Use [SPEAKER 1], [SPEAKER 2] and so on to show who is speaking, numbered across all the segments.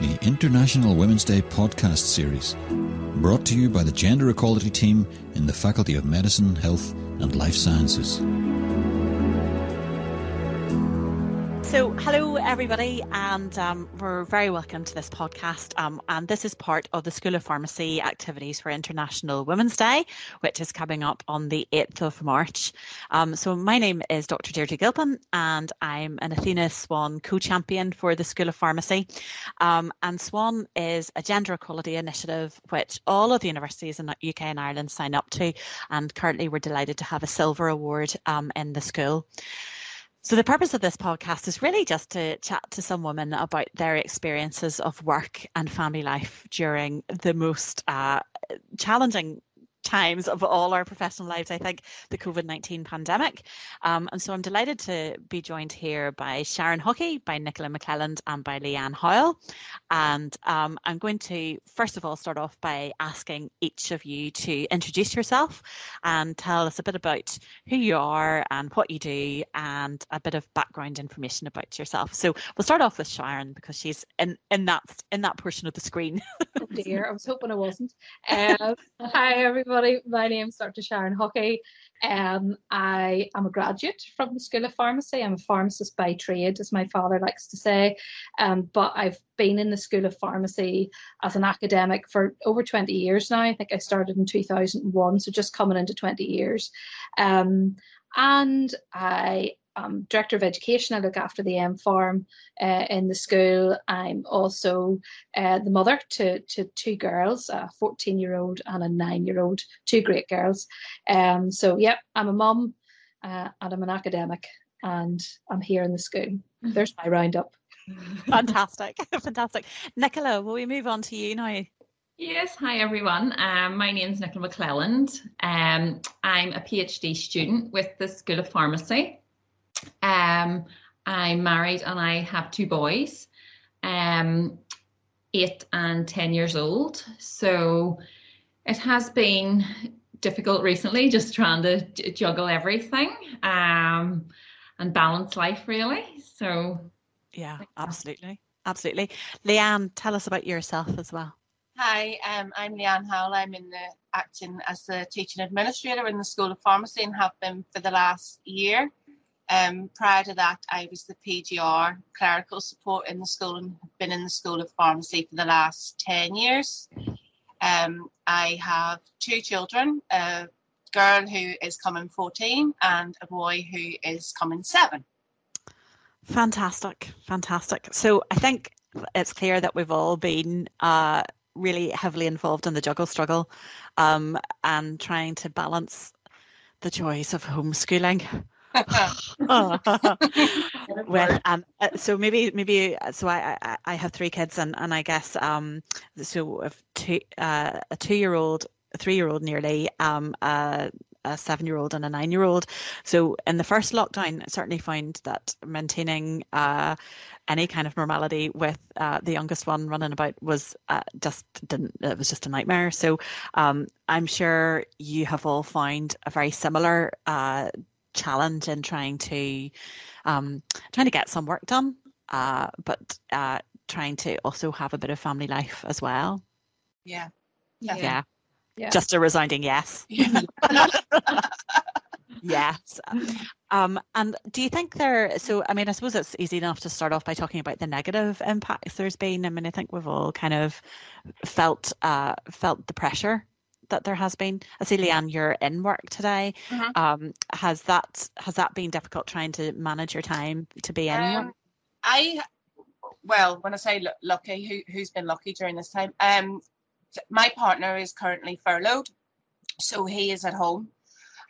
[SPEAKER 1] the International Women's Day podcast series, brought to you by the Gender Equality Team in the Faculty of Medicine, Health and Life Sciences.
[SPEAKER 2] So, hello everybody, and um, we're very welcome to this podcast. Um, and this is part of the School of Pharmacy activities for International Women's Day, which is coming up on the 8th of March. Um, so, my name is Dr. Deirdre Gilpin, and I'm an Athena Swan co champion for the School of Pharmacy. Um, and Swan is a gender equality initiative which all of the universities in the UK and Ireland sign up to. And currently, we're delighted to have a silver award um, in the school. So, the purpose of this podcast is really just to chat to some women about their experiences of work and family life during the most uh, challenging times of all our professional lives, I think, the COVID 19 pandemic. Um, and so I'm delighted to be joined here by Sharon Haughey, by Nicola McClelland, and by Leanne Hoyle. And um, I'm going to, first of all, start off by asking each of you to introduce yourself and tell us a bit about who you are and what you do and a bit of background information about yourself. So we'll start off with Sharon because she's in, in that in that portion of the screen.
[SPEAKER 3] oh dear, I was hoping I wasn't. Uh, hi everybody everybody. My name's Dr. Sharon Haughey. Um, I am a graduate from the School of Pharmacy. I'm a pharmacist by trade, as my father likes to say. Um, but I've been in the School of Pharmacy as an academic for over 20 years now. I think I started in 2001, so just coming into 20 years. Um, and I um, director of education. I look after the MPharm uh, in the school. I'm also uh, the mother to, to two girls, a 14 year old and a nine year old, two great girls. Um, so, yep, I'm a mum uh, and I'm an academic and I'm here in the school. There's my roundup.
[SPEAKER 2] Fantastic, fantastic. Nicola, will we move on to you now?
[SPEAKER 4] Yes, hi everyone. Um, my name is Nicola McClelland. Um, I'm a PhD student with the School of Pharmacy. Um, I'm married and I have two boys, um, eight and 10 years old. So it has been difficult recently just trying to juggle everything um, and balance life, really. So,
[SPEAKER 2] yeah, absolutely. Absolutely. Leanne, tell us about yourself as well.
[SPEAKER 5] Hi, um, I'm Leanne Howell. I'm in the acting as the teaching administrator in the School of Pharmacy and have been for the last year. Um, prior to that, I was the PGR clerical support in the school and have been in the School of Pharmacy for the last 10 years. Um, I have two children a girl who is coming 14 and a boy who is coming 7.
[SPEAKER 2] Fantastic, fantastic. So I think it's clear that we've all been uh, really heavily involved in the juggle struggle um, and trying to balance the joys of homeschooling well, um, uh, so maybe maybe uh, so I, I, I have three kids and and I guess um so two uh, a two year old a three year old nearly um uh, a seven year old and a nine year old. So in the first lockdown, I certainly found that maintaining uh, any kind of normality with uh, the youngest one running about was uh, just didn't it was just a nightmare. So um, I'm sure you have all found a very similar uh, challenge in trying to um, trying to get some work done, uh, but uh, trying to also have a bit of family life as well.
[SPEAKER 5] Yeah.
[SPEAKER 2] Yeah. yeah. yeah. Just a resounding yes. Yeah. yes. Um, and do you think there, so I mean, I suppose it's easy enough to start off by talking about the negative impacts there's been. I mean, I think we've all kind of felt, uh, felt the pressure that there has been. I see, Leanne, you're in work today. Mm-hmm. Um, has that has that been difficult trying to manage your time to be in um.
[SPEAKER 5] I well, when I say lucky, who who's been lucky during this time? Um, my partner is currently furloughed, so he is at home.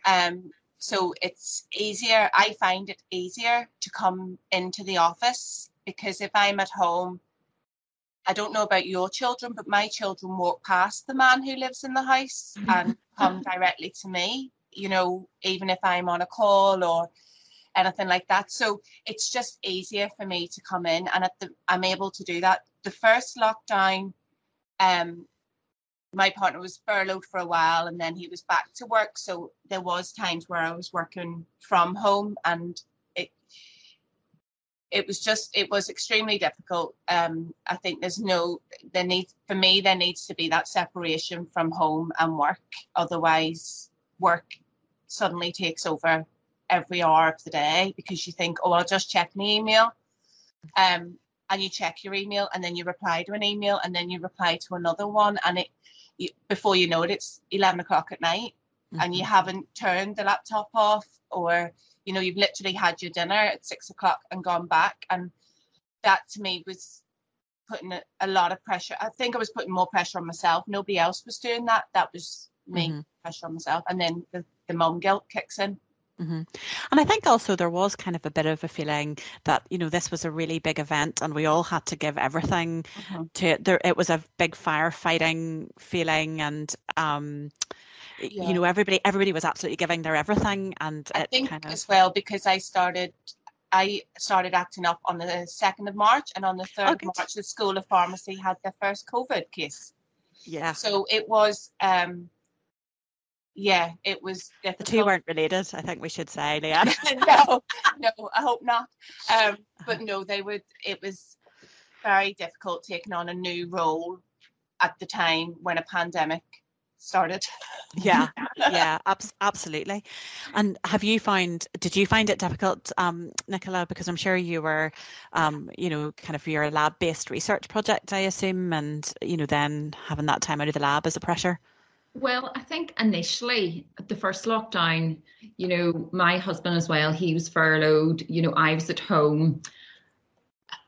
[SPEAKER 5] Um, so it's easier. I find it easier to come into the office because if I'm at home, I don't know about your children, but my children walk past the man who lives in the house mm-hmm. and come directly to me, you know, even if I'm on a call or anything like that. So it's just easier for me to come in and the, I'm able to do that. The first lockdown, um, my partner was furloughed for a while and then he was back to work. So there was times where I was working from home and it was just it was extremely difficult. Um, I think there's no there needs for me there needs to be that separation from home and work. Otherwise, work suddenly takes over every hour of the day because you think, oh, I'll just check my email. Um, and you check your email and then you reply to an email and then you reply to another one and it you, before you know it it's 11 o'clock at night mm-hmm. and you mm-hmm. haven't turned the laptop off or you know you've literally had your dinner at six o'clock and gone back and that to me was putting a, a lot of pressure i think i was putting more pressure on myself nobody else was doing that that was me mm-hmm. pressure on myself and then the, the mom guilt kicks in
[SPEAKER 2] Mm-hmm. And I think also there was kind of a bit of a feeling that you know this was a really big event and we all had to give everything mm-hmm. to it. There, it was a big firefighting feeling, and um, yeah. you know everybody everybody was absolutely giving their everything. And
[SPEAKER 5] I think kind of... as well because I started I started acting up on the second of March, and on the third okay. of March, the School of Pharmacy had their first COVID case.
[SPEAKER 2] Yeah.
[SPEAKER 5] So it was. um yeah, it was
[SPEAKER 2] difficult. The two weren't related, I think we should say, Leah.
[SPEAKER 5] no, no, I hope not. Um, but no, they would. It was very difficult taking on a new role at the time when a pandemic started.
[SPEAKER 2] yeah, yeah, ab- absolutely. And have you found? Did you find it difficult, um, Nicola? Because I'm sure you were, um, you know, kind of your lab-based research project, I assume, and you know, then having that time out of the lab as a pressure.
[SPEAKER 4] Well, I think initially, the first lockdown, you know, my husband as well, he was furloughed, you know, I was at home.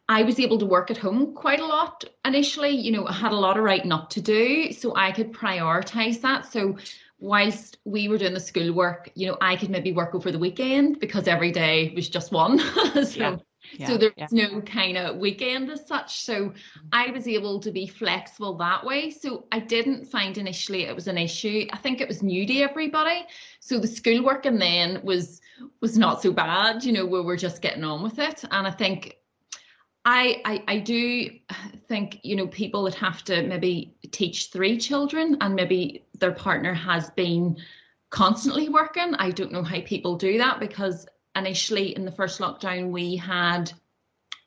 [SPEAKER 4] I was able to work at home quite a lot initially, you know, I had a lot of writing up to do, so I could prioritize that. So whilst we were doing the schoolwork, you know, I could maybe work over the weekend because every day was just one. so yeah. Yeah, so there's yeah. no kind of weekend as such. So mm-hmm. I was able to be flexible that way. So I didn't find initially it was an issue. I think it was new to everybody. So the schoolwork and then was was not so bad, you know, we were just getting on with it. And I think I, I I do think, you know, people that have to maybe teach three children and maybe their partner has been constantly working. I don't know how people do that because initially in the first lockdown we had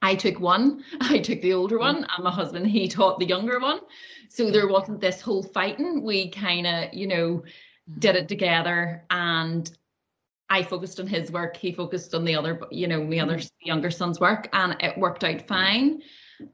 [SPEAKER 4] I took one, I took the older one, and my husband he taught the younger one. So there wasn't this whole fighting. We kind of, you know, did it together and I focused on his work, he focused on the other, you know, the other younger son's work, and it worked out fine.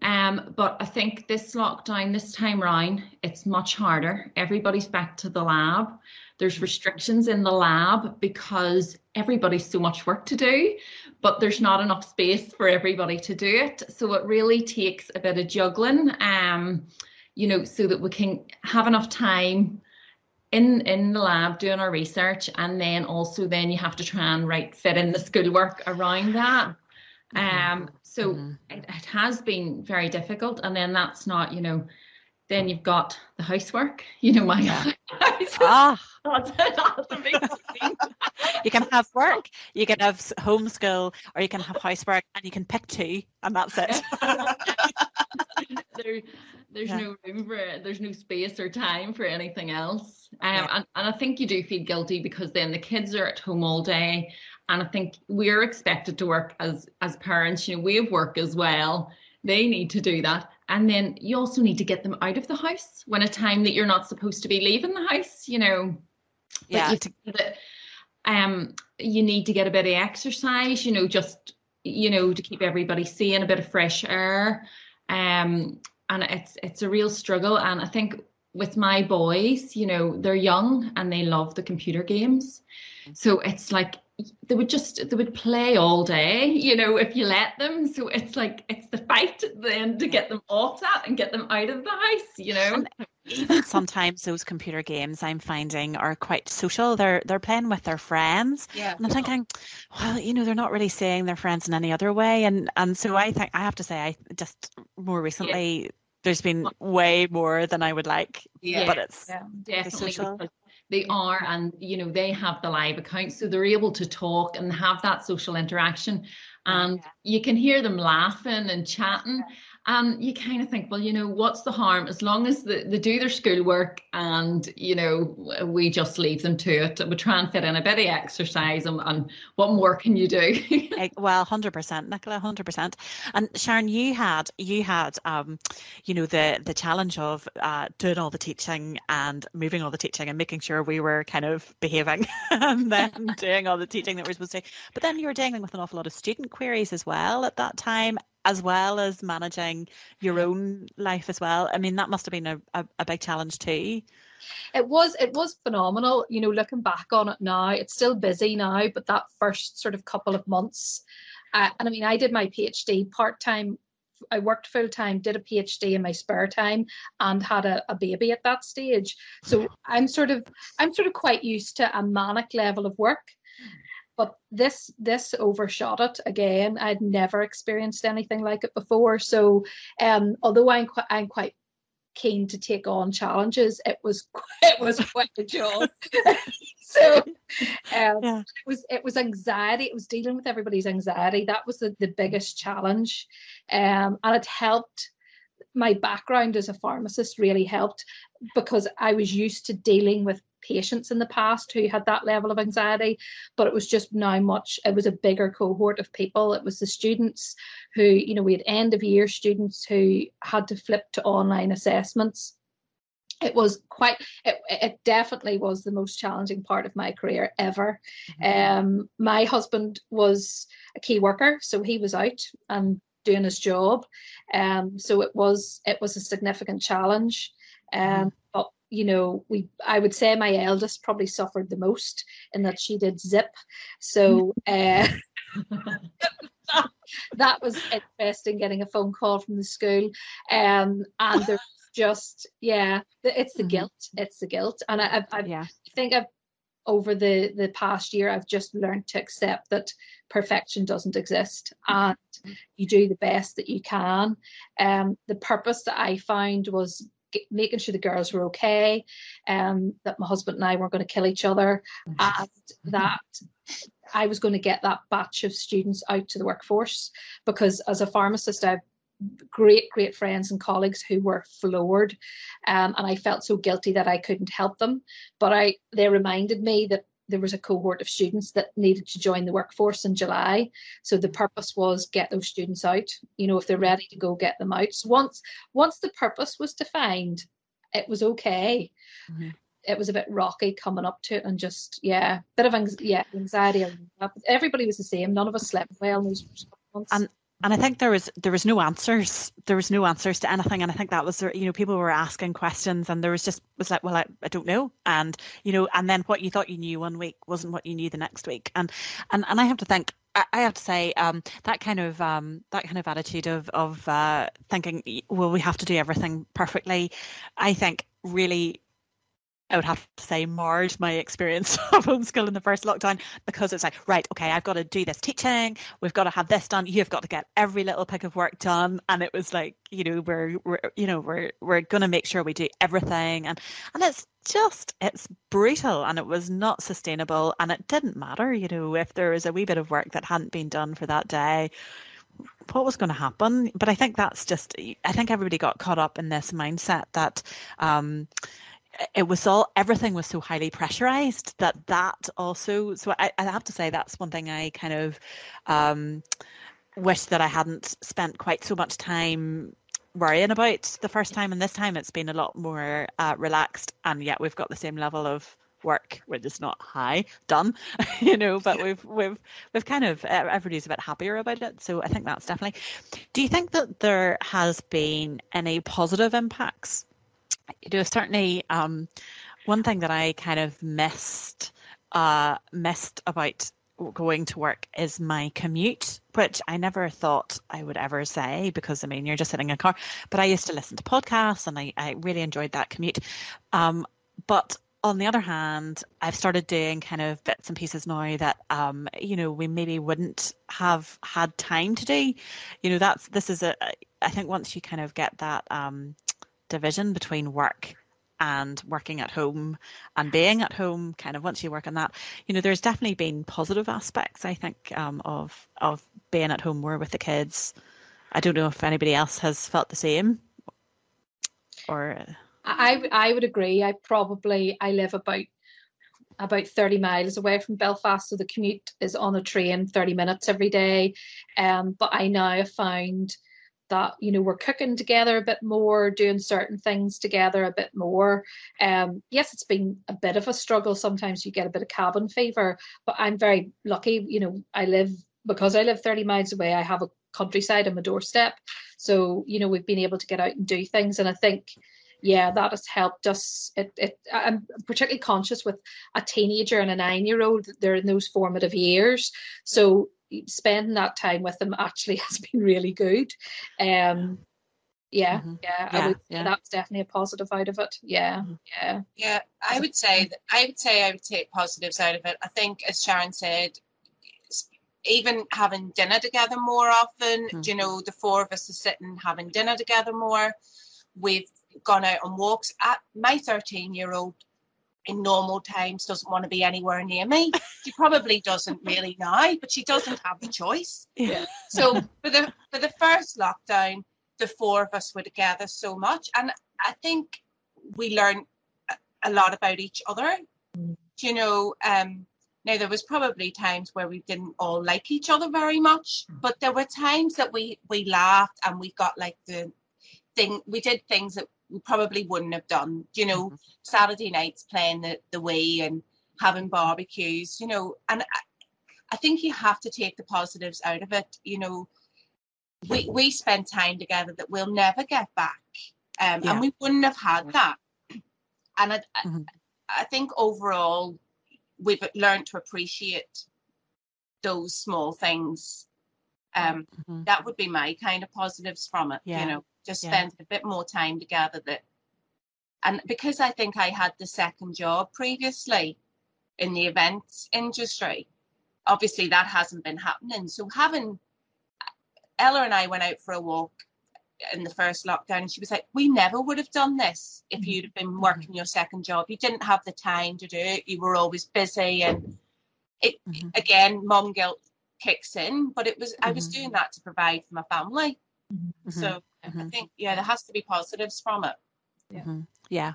[SPEAKER 4] Um, but I think this lockdown, this time round, it's much harder. Everybody's back to the lab. There's restrictions in the lab because everybody's so much work to do, but there's not enough space for everybody to do it. So it really takes a bit of juggling, um, you know, so that we can have enough time in in the lab doing our research, and then also then you have to try and right fit in the schoolwork around that. Mm-hmm. Um, so mm-hmm. it, it has been very difficult, and then that's not, you know, then you've got the housework. You know, my yeah. ah.
[SPEAKER 2] you can have work, you can have homeschool, or you can have housework, and you can pick two, and that's it.
[SPEAKER 4] there, there's yeah. no room for it. There's no space or time for anything else. Um, yeah. and, and I think you do feel guilty because then the kids are at home all day, and I think we're expected to work as as parents. You know, we have work as well. They need to do that and then you also need to get them out of the house when a time that you're not supposed to be leaving the house you know
[SPEAKER 2] yeah
[SPEAKER 4] you, um you need to get a bit of exercise you know just you know to keep everybody seeing a bit of fresh air um and it's it's a real struggle. And i think with my boys you know they're young and they love the computer games. Mm-hmm. So it's like they would just they would play all day you know if you let them. So it's like it's the fight then to get them off that and get them out of the house you know?
[SPEAKER 2] Even sometimes those computer games i'm finding are quite social. They're they're playing with their friends.
[SPEAKER 5] Yeah.
[SPEAKER 2] And i'm thinking well you know they're not really seeing their friends in any other way. And and so i think i have to say i just more recently yeah. there's been way more than i would like
[SPEAKER 5] yeah.
[SPEAKER 2] but it's
[SPEAKER 4] yeah, definitely social they are and you know they have the live account so they're able to talk and have that social interaction. And yeah. you can hear them laughing and chatting and you kind of think well you know what's the harm? As long as the, they do their schoolwork and you know we just leave them to it we try and fit in a bit of exercise and, and what more can you do?
[SPEAKER 2] Well 100% nicola 100% and sharon you had you had um you know the the challenge of uh, doing all the teaching and moving all the teaching and making sure we were kind of behaving and then doing all the teaching that we're supposed to. But then you were dealing with an awful lot of student queries as well at that time as well as managing your own life as well. I mean, that must have been a, a, a, big challenge too.
[SPEAKER 3] It was it was phenomenal. You know, looking back on it now, it's still busy now, but that first sort of couple of months, uh, and I mean, I did my PhD part time. I worked full time, did a PhD in my spare time, and had a, a baby at that stage. So I'm sort of I'm sort of quite used to a manic level of work but this this overshot it again i'd never experienced anything like it before. So um although i'm quite i'm quite keen to take on challenges it was it was quite a job. So um, yeah. it was it was anxiety it was dealing with everybody's anxiety. That was the, the biggest challenge. Um and it helped. My background as a pharmacist really helped because I was used to dealing with patients in the past who had that level of anxiety, but it was just now much, it was a bigger cohort of people. It was the students who, you know, we had end of year students who had to flip to online assessments. It was quite, it, it definitely was the most challenging part of my career ever. Mm-hmm. Um, my husband was a key worker, so he was out and doing his job. Um, so it was it was a significant challenge. Um, mm-hmm. You know, we I would say my eldest probably suffered the most in that she did zip. So uh, that, that, was interesting getting a phone call from the school. Um, and there's just yeah, it's the mm-hmm. guilt. It's the guilt. And I, I, I yeah. think I've over the the past year i've just learned to accept that perfection doesn't exist and you do the best that you can um the purpose that i found was making sure the girls were okay, um, that my husband and I weren't going to kill each other, and that I was going to get that batch of students out to the workforce. Because as a pharmacist, I've great, great friends and colleagues who were floored, um, and I felt so guilty that I couldn't help them. But I, they reminded me that there was a cohort of students that needed to join the workforce in July. So the purpose was get those students out. You know, if they're ready to go, get them out. So once once the purpose was defined, it was okay. Mm-hmm. It was a bit rocky coming up to it, and just yeah, bit of anxiety. Yeah, anxiety. Everybody was the same. None of us slept well in those months.
[SPEAKER 2] And and I think there was there was no answers. There was no answers to anything, and I think that was you know people were asking questions, and there was just was like, well, I, I don't know, and you know, and then what you thought you knew one week wasn't what you knew the next week, and and and I have to think. I have to say um, that kind of um, that kind of attitude of of uh, thinking, well, we have to do everything perfectly. I think really I would have to say marred my experience of homeschool in the first lockdown because it's like, right, okay, I've got to do this teaching, we've got to have this done, you've got to get every little pick of work done. And it was like, you know, we're, we're you know, we're we're gonna make sure we do everything. And and it's just it's brutal and it was not sustainable and it didn't matter, you know, if there was a wee bit of work that hadn't been done for that day what was going to happen? But i think that's just i think everybody got caught up in this mindset that um, it was all everything was so highly pressurized that that also so I, I have to say that's one thing I kind of um, wish that I hadn't spent quite so much time worrying about the first time and this time it's been a lot more uh, relaxed and yet we've got the same level of work we're just not high done you know but we've we've we've kind of everybody's a bit happier about it so i think that's definitely do you think that there has been any positive impacts you know, certainly um, one thing that I kind of missed uh, missed about going to work is my commute, which I never thought I would ever say because I mean you're just sitting in a car. But I used to listen to podcasts and I, I really enjoyed that commute. Um, but on the other hand, I've started doing kind of bits and pieces now that um, you know we maybe wouldn't have had time to do. You know, that's this is a I think once you kind of get that um, division between work and working at home and being at home kind of once you work on that you know there's definitely been positive aspects i think um, of of being at home more with the kids I don't know if anybody else has felt the same. Or
[SPEAKER 3] I I would agree. I probably I live about about 30 miles away from Belfast, so the commute is on a train 30 minutes every day. Um, but I now have found that you know we're cooking together a bit more, doing certain things together a bit more. Um, yes, it's been a bit of a struggle. Sometimes you get a bit of cabin fever, but I'm very lucky. You know, I live because I live 30 miles away. I have a countryside on my doorstep, so you know we've been able to get out and do things, and I think yeah, that has helped us. It, it, I'm particularly conscious with a teenager and a nine year old, they're in those formative years. So spending that time with them actually has been really good. Um, yeah, mm-hmm. yeah, yeah, would, yeah, that's definitely a positive out of it. Yeah, mm-hmm. yeah,
[SPEAKER 5] yeah. I would say that I would say I would take positives out of it. I think, as Sharon said, even having dinner together more often. Mm-hmm. You know, the four of us are sitting having dinner together more. We've gone out on walks. At my 13 year old in normal times doesn't want to be anywhere near me. She probably doesn't really now, but she doesn't have the choice. Yeah. So for the for the first lockdown, the four of us were together so much, and I think we learned a lot about each other. Mm. You know, um, now there was probably times where we didn't all like each other very much, mm. but there were times that we we laughed and we got like the thing. We did things that we probably wouldn't have done. You know, mm-hmm. Saturday nights playing the, the Wii and having barbecues, you know, and I, I think you have to take the positives out of it. You know, we, we spent time together that we'll never get back. Um, yeah. And we wouldn't have had that. And I, mm-hmm. I, I think overall, we've learned to appreciate those small things. Um, mm-hmm. That would be my kind of positives from it, yeah. you know just yeah. spend a bit more time together that and because I think I had the second job previously in the events industry, obviously that hasn't been happening. So having Ella and I went out for a walk in the first lockdown and she was like, We never would have done this if mm-hmm. you'd have been working your second job. You didn't have the time to do it, you were always busy and it mm-hmm. again, mom guilt kicks in, but it was mm-hmm. I was mm-hmm. doing that to provide for my family. Mm-hmm. So mm-hmm. I think yeah, there has to be positives from it.
[SPEAKER 2] Yeah. Mm-hmm. Yeah.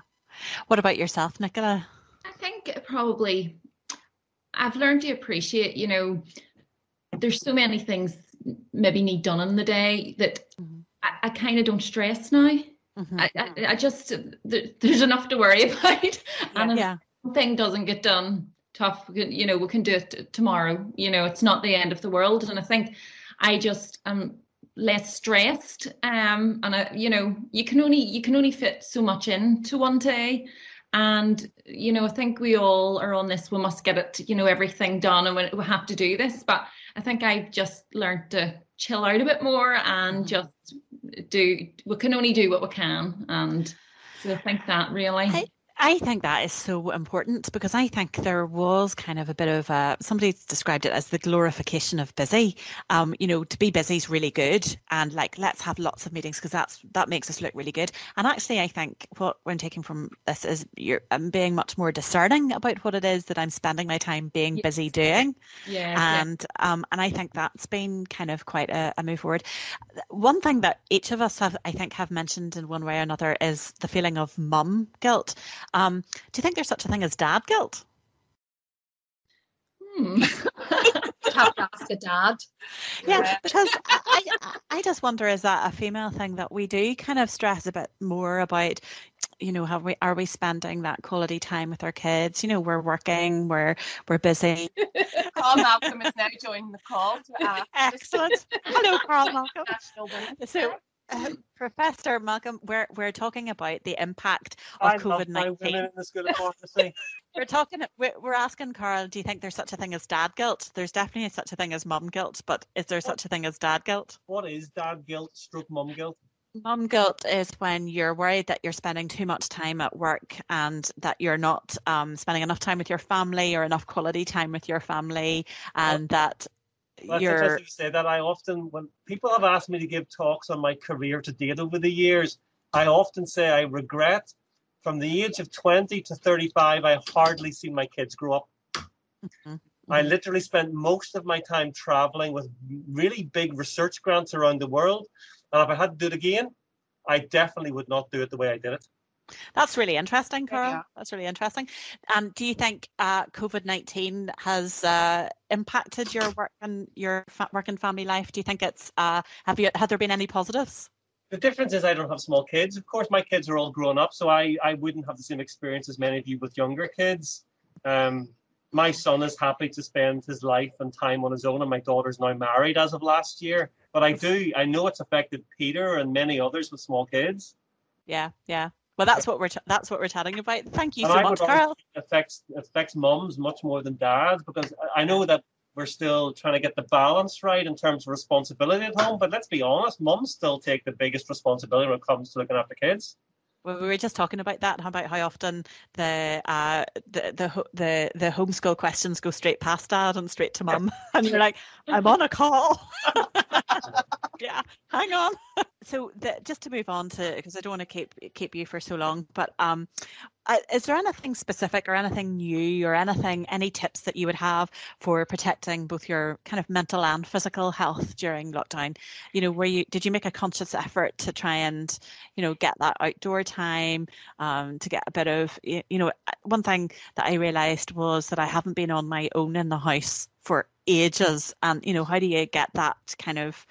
[SPEAKER 2] What about yourself, Nicola?
[SPEAKER 4] I think probably I've learned to appreciate, you know, there's so many things maybe need done in the day that mm-hmm. I, I kind of don't stress now. Mm-hmm. I, I, I, just there, there's enough to worry about, yeah. and if yeah. something doesn't get done, tough. You know, we can do it tomorrow. You know, it's not the end of the world, and I think I just am less stressed um and I, you know you can only you can only fit so much into one day. And you know i think we all are on this we must get it you know everything done and we, we have to do this. But i think i've just learned to chill out a bit more and mm-hmm. just do we can only do what we can. And so i think that really
[SPEAKER 2] I, I think that is so important because I think there was kind of a bit of a somebody described it as the glorification of busy. Um, you know, to be busy is really good, and like let's have lots of meetings because that's that makes us look really good. And actually, I think what I'm taking from this is you're I'm being much more discerning about what it is that I'm spending my time being yeah. busy doing. Yeah. And yeah. um, and I think that's been kind of quite a, a move forward. One thing that each of us have, I think, have mentioned in one way or another is the feeling of mum guilt. Um, do you think there's such a thing as dad guilt?
[SPEAKER 3] Hmm. have to ask a dad.
[SPEAKER 2] Yeah, because I, I, I just wonder is that a female thing that we do kind of stress a bit more about? You know, have we are we spending that quality time with our kids? You know, we're working, we're we're busy.
[SPEAKER 5] Carl Malcolm is now joining the call.
[SPEAKER 2] Excellent. Hello, Carl Malcolm. So um, Professor Malcolm, we're we're talking about the impact of COVID nineteen. we're talking. We're, we're asking Carl. Do you think there's such a thing as dad guilt? There's definitely such a thing as mum guilt, but is there such a thing as dad guilt?
[SPEAKER 6] What is dad guilt? Stroke mum guilt.
[SPEAKER 2] Mum guilt is when you're worried that you're spending too much time at work and that you're not um, spending enough time with your family or enough quality time with your family, and that
[SPEAKER 6] that's you're... interesting you say that. I often, when people have asked me to give talks on my career to date over the years, I often say I regret from the age of 20 to 35, I hardly see my kids grow up. Mm-hmm. I mm-hmm. literally spent most of my time traveling with really big research grants around the world. And if I had to do it again, I definitely would not do it the way I did it.
[SPEAKER 2] That's really interesting, Carl.
[SPEAKER 5] Yeah.
[SPEAKER 2] That's really interesting. Um, do you think uh, COVID nineteen has uh, impacted your work and your fa- work and family life? Do you think it's uh, have you have there been any positives?
[SPEAKER 6] The difference is I don't have small kids. Of course, my kids are all grown up, so I, I wouldn't have the same experience as many of you with younger kids. Um, my son is happy to spend his life and time on his own, and my daughter's now married as of last year. But I do, I know it's affected Peter and many others with small kids.
[SPEAKER 2] Yeah, yeah. Well, that's what we're ch- that's what we're chatting about. Thank you
[SPEAKER 6] And
[SPEAKER 2] so
[SPEAKER 6] I
[SPEAKER 2] much, Carl.
[SPEAKER 6] it affects affects mums much more than dads because I- know that we're still trying to get the balance right in terms of responsibility at home. But let's be honest, mums still take the biggest responsibility when it comes to looking after kids.
[SPEAKER 2] Well, we were just talking about that, How about how often the uh, the the the the homeschool questions go straight past dad and straight to mum, and you're like, I'm on a call. yeah, hang on. So the, just to move on to because I don't want to keep keep you for so long, but um, uh, is there anything specific or anything new or anything any tips that you would have for protecting both your kind of mental and physical health during lockdown? You know, were you did you make a conscious effort to try and you know get that outdoor time um, to get a bit of you know uh, one thing that I realized was that I haven't been on my own in the house for ages, and you know how do you get that kind of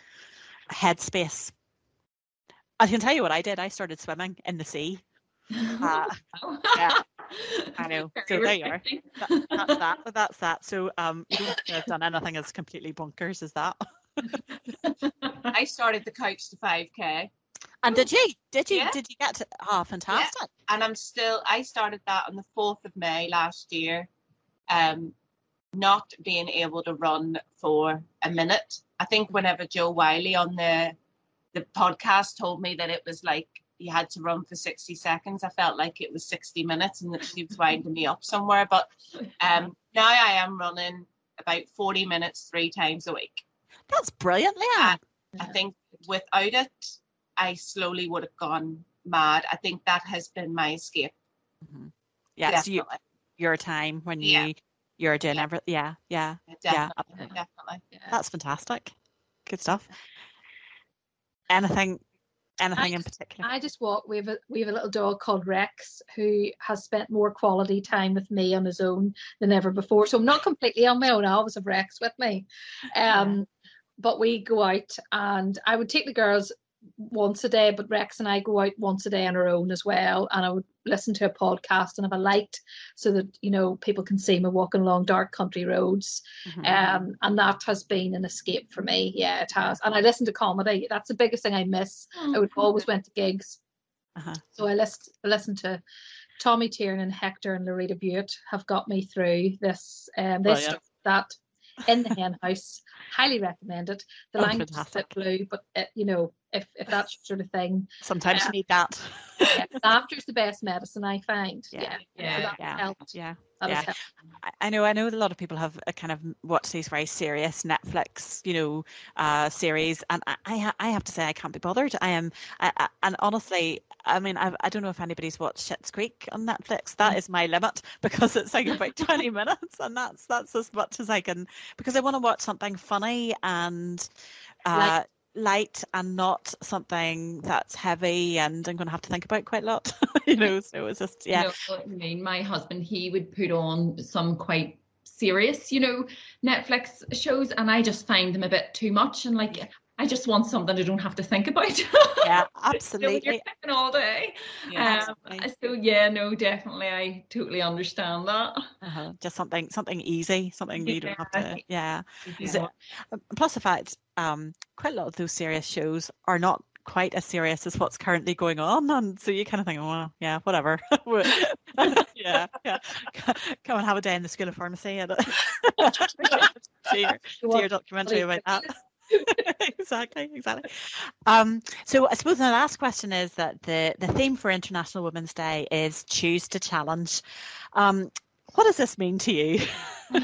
[SPEAKER 2] headspace? I can tell you what I did. I started swimming in the sea. Uh, yeah, I know.
[SPEAKER 4] Very
[SPEAKER 2] So there you are. that, that's that. But that's that. So um, you don't have done anything as completely bonkers as that.
[SPEAKER 5] I started the couch to 5k
[SPEAKER 2] And did you? Did you?
[SPEAKER 5] Yeah.
[SPEAKER 2] Did you get to? Oh, fantastic!
[SPEAKER 5] and I'm still I started that on the 4th of May last year. Um not being able to run for a minute. I think whenever Jo Whiley on the the podcast told me that it was like you had to run for 60 seconds, I felt like it was 60 minutes and that she was winding me up somewhere. But um now I am running about 40 minutes three times a week.
[SPEAKER 2] That's brilliant, Leanne.
[SPEAKER 5] I think without it, I slowly would have gone mad. I think that has been my escape.
[SPEAKER 2] Mhm. Yeah, so you, your time when you
[SPEAKER 5] Yeah.
[SPEAKER 2] You're doing
[SPEAKER 5] Yeah.
[SPEAKER 2] everything. Yeah, yeah,
[SPEAKER 5] Definitely.
[SPEAKER 2] yeah.
[SPEAKER 5] Definitely.
[SPEAKER 3] Yeah.
[SPEAKER 2] That's fantastic. Good stuff. Anything, anything in
[SPEAKER 3] just-
[SPEAKER 2] particular?
[SPEAKER 3] I just walk. We have a we have a little dog called Rex who has spent more quality time with me on his own than ever before. So I'm not completely on my own. I always have Rex with me. Um, but we go out and I would take the girls once a day, but Rex and I go out once a day on our own as well. And I would listen to a podcast and have a light so that you know people can see me walking along dark country roads.
[SPEAKER 2] Mhm.
[SPEAKER 3] Um, and that has been an escape for me. Yeah, it has. And I listen to comedy. That's the biggest thing I miss. I would always went to gigs.
[SPEAKER 2] Uh-huh.
[SPEAKER 3] So I list, I listened to Tommy Tiernan, and Hector, and Loretta Butte have got me through this. Um, this that in the hen house. Highly recommend it. The
[SPEAKER 2] Oh,
[SPEAKER 3] language is a bit
[SPEAKER 2] fantastic.
[SPEAKER 3] blue, but it, you know, if if that's your sort of thing,
[SPEAKER 2] Sometimes you need that.
[SPEAKER 3] yeah, laughter's the best medicine I find.
[SPEAKER 2] Yeah,
[SPEAKER 3] Yeah,
[SPEAKER 4] yeah,
[SPEAKER 3] so that
[SPEAKER 2] yeah,
[SPEAKER 3] helped.
[SPEAKER 2] yeah. Yeah. I- I know, I know. A lot of people have a kind of watched these very serious Netflix, you know, uh, series, and I, I, ha- I have to say I can't be bothered. I am, I, I, and honestly, I mean, I, I don't know if anybody's watched Schitt's Creek on Netflix. That is my limit because it's like about twenty minutes, and that's that's as much as I can because I want to watch something funny and. Uh, light and not something that's heavy and I'm going to have to think about quite a lot, you know. So it's just yeah,
[SPEAKER 4] You know I mean? My husband, he would put on some quite serious, you know, Netflix shows, and I just find them a bit too much. And like, I just want something I don't have to think about.
[SPEAKER 2] yeah, absolutely.
[SPEAKER 4] you're thinking all day.
[SPEAKER 5] Yeah.
[SPEAKER 4] Um,
[SPEAKER 2] absolutely.
[SPEAKER 4] so yeah, no, definitely, I totally understand that.
[SPEAKER 2] Uh-huh. Just something something easy, something you don't have to.
[SPEAKER 4] Yeah.
[SPEAKER 2] Yeah. So- Um, Plus the fact, um, quite a lot of those serious shows are not quite as serious as what's currently going on, and so you kind of think, oh, well, yeah, whatever. yeah, yeah. Come and have a day in the School of Pharmacy and see your, see your documentary about that. exactly, exactly. Um, so I suppose the last question is that the the theme for International Women's Day is choose to challenge. Um, what does this mean to you?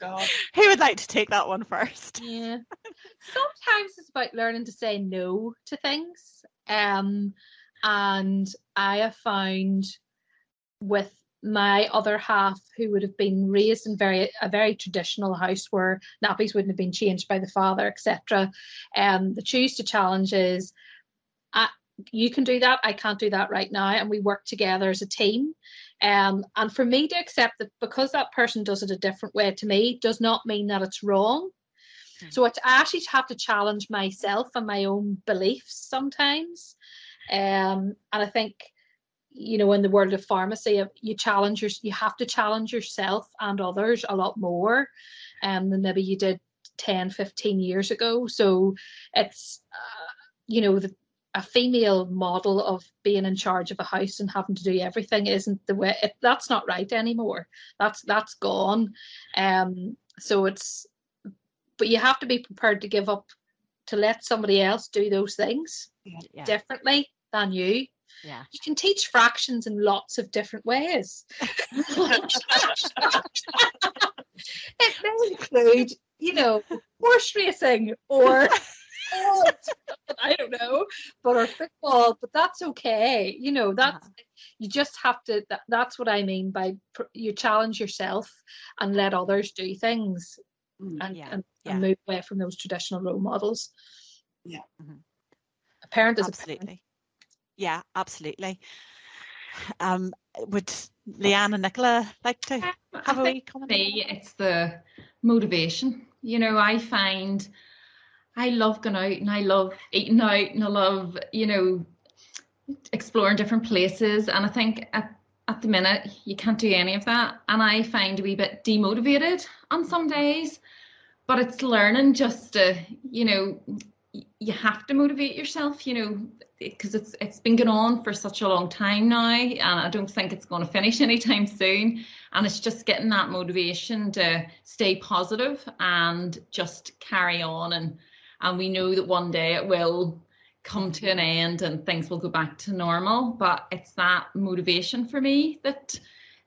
[SPEAKER 5] God.
[SPEAKER 2] Who would like to take that one first?
[SPEAKER 3] Yeah. Sometimes it's about learning to say no to things. Um, and I have found with my other half who would have been raised in very a very traditional house where nappies wouldn't have been changed by the father etc and the choose to challenge is I, you can do that i can't do that right now and we work together as a team. Um, and for me to accept that because that person does it a different way to me does not mean that it's wrong. Mm-hmm. so i actually have to challenge myself and my own beliefs sometimes. Um, and i think you know in the world of pharmacy you challenge your, you have to challenge yourself and others a lot more um, than maybe you did 10 15 years ago. So it's uh, you know the, a female model of being in charge of a house and having to do everything isn't the way it, that's not right anymore. That's that's gone. Um so it's but you have to be prepared to give up to let somebody else do those things yeah. differently than you
[SPEAKER 2] yeah.
[SPEAKER 3] You can teach fractions in lots of different ways. it may include, you know, horse racing or I don't know, but or football, but that's okay. You know, that's uh-huh. you just have to. That, that's what I mean by pr- you challenge yourself and let others do things, mm, and, yeah. and, yeah. and, move away from those traditional role models.
[SPEAKER 5] Yeah, mm-hmm.
[SPEAKER 3] a parent is
[SPEAKER 2] absolutely yeah, absolutely. Um, would Leanne and Nicola like to um, have a wee comment?
[SPEAKER 4] Me, it's the motivation. You know, I find I love going out and I love eating out and I love, you know, exploring different places. And I think at, at the minute you can't do any of that. And I find a wee bit demotivated on some days. But it's learning just to, you know, you have to motivate yourself, you know, because it's it's been going on for such a long time now, and I don't think it's going to finish anytime soon. And it's just getting that motivation to stay positive and just carry on, and and we know that one day it will come to an end and things will go back to normal. But it's that motivation for me that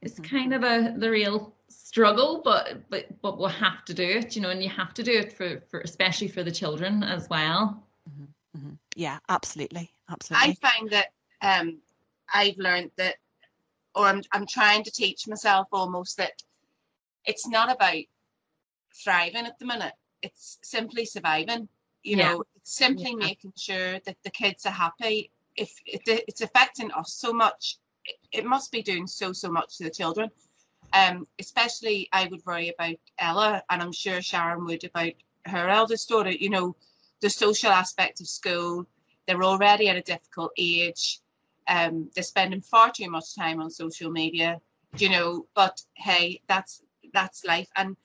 [SPEAKER 4] is mm-hmm. kind of a the real struggle but but but we'll have to do it you know and you have to do it for for especially for the children as well
[SPEAKER 2] mm-hmm. Mm-hmm. Yeah, absolutely, absolutely.
[SPEAKER 5] I find that um, I've learned that, or I'm I'm trying to teach myself almost that it's not about thriving at the minute. It's simply surviving. You yeah. know, it's simply yeah. making sure that the kids are happy. If it, it's affecting us so much, it, it must be doing so so much to the children. Um, especially, I would worry about Ella, and I'm sure Sharon would about her eldest daughter. You know, the social aspect of school. They're already at a difficult age. Um, they're spending far too much time on social media, you know. But hey, that's that's life. And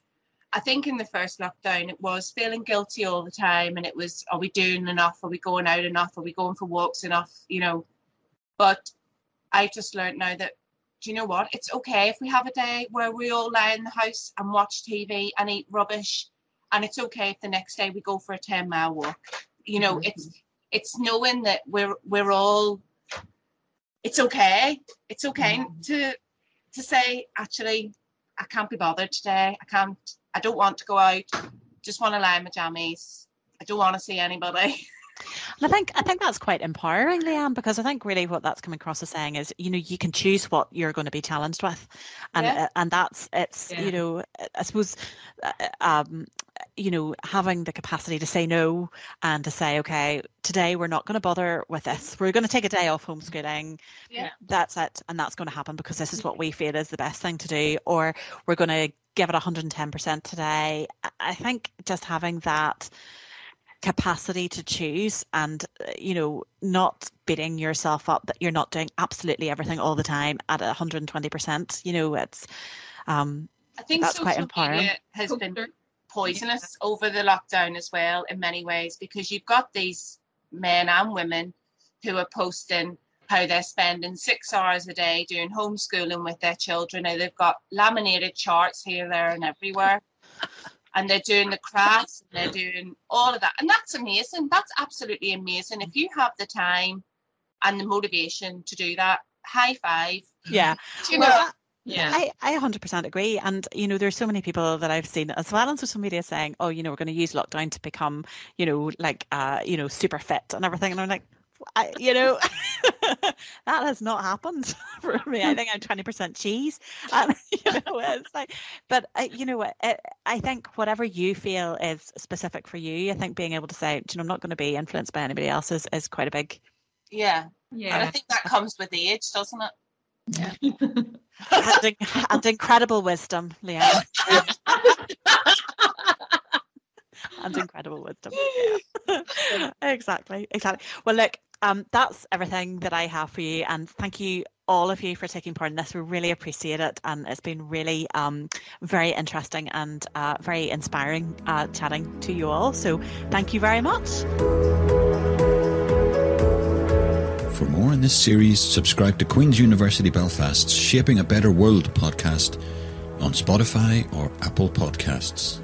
[SPEAKER 5] I think in the first lockdown, it was feeling guilty all the time, and it was, are we doing enough? Are we going out enough? Are we going for walks enough? You know. But I just learned now that do you know what? It's okay if we have a day where we all lie in the house and watch TV and eat rubbish and it's okay if the next day we go for a 10 mile walk you know mm-hmm. it's it's knowing that we're we're all it's okay it's okay mm-hmm. to to say actually i can't be bothered today i can't i don't want to go out just want to lie in my jammies i don't want to see anybody
[SPEAKER 2] I think I think that's quite empowering, Liam, because I think really what that's coming across as saying is, you know, you can choose what you're going to be challenged with, and yeah. uh, and that's it's yeah. you know, I suppose, uh, um, you know, having the capacity to say no and to say, okay, today we're not going to bother with this. We're going to take a day off homeschooling.
[SPEAKER 3] Yeah.
[SPEAKER 2] That's it, and that's going to happen because this is what we feel is the best thing to do, or we're going to give it 110% today. I think just having that capacity to choose and uh, you know not beating yourself up that you're not doing absolutely everything all the time at 120% you know it's um
[SPEAKER 5] i think
[SPEAKER 2] that's
[SPEAKER 5] quite empowering. has been poisonous over the lockdown as well in many ways because you've got these men and women who are posting how they're spending six hours a day doing homeschooling with their children. Now they've got laminated charts here, there, and everywhere and they're doing the crafts and they're doing all of that and that's amazing that's absolutely amazing if you have the time and the motivation to do that high five
[SPEAKER 2] yeah
[SPEAKER 5] you know well,
[SPEAKER 2] yeah. I, I 100% agree. And, you know, there's so many people that I've seen as well on social media saying, oh, you know, we're going to use lockdown to become, you know, like, uh, you know, super fit and everything. And I'm like, I, you know, that has not happened for me. I think I'm 20% cheese. And, you know, it's like, but uh, you know what? I think whatever you feel is specific for you, I think being able to say, you know, I'm not going to be influenced by anybody else is, is quite a big.
[SPEAKER 5] Yeah. Yeah. And I think that comes with age, doesn't it?
[SPEAKER 2] Yeah. and, and incredible wisdom, Leanne. and incredible wisdom. Yeah. exactly, exactly. Well, look, um, that's everything that I have for you, and thank you all of you for taking part in this. We really appreciate it, and it's been really um, very interesting and uh, very inspiring uh, chatting to you all. So, thank you very much.
[SPEAKER 1] For more in this series, subscribe to Queen's University Belfast's Shaping a Better World podcast on Spotify or Apple Podcasts.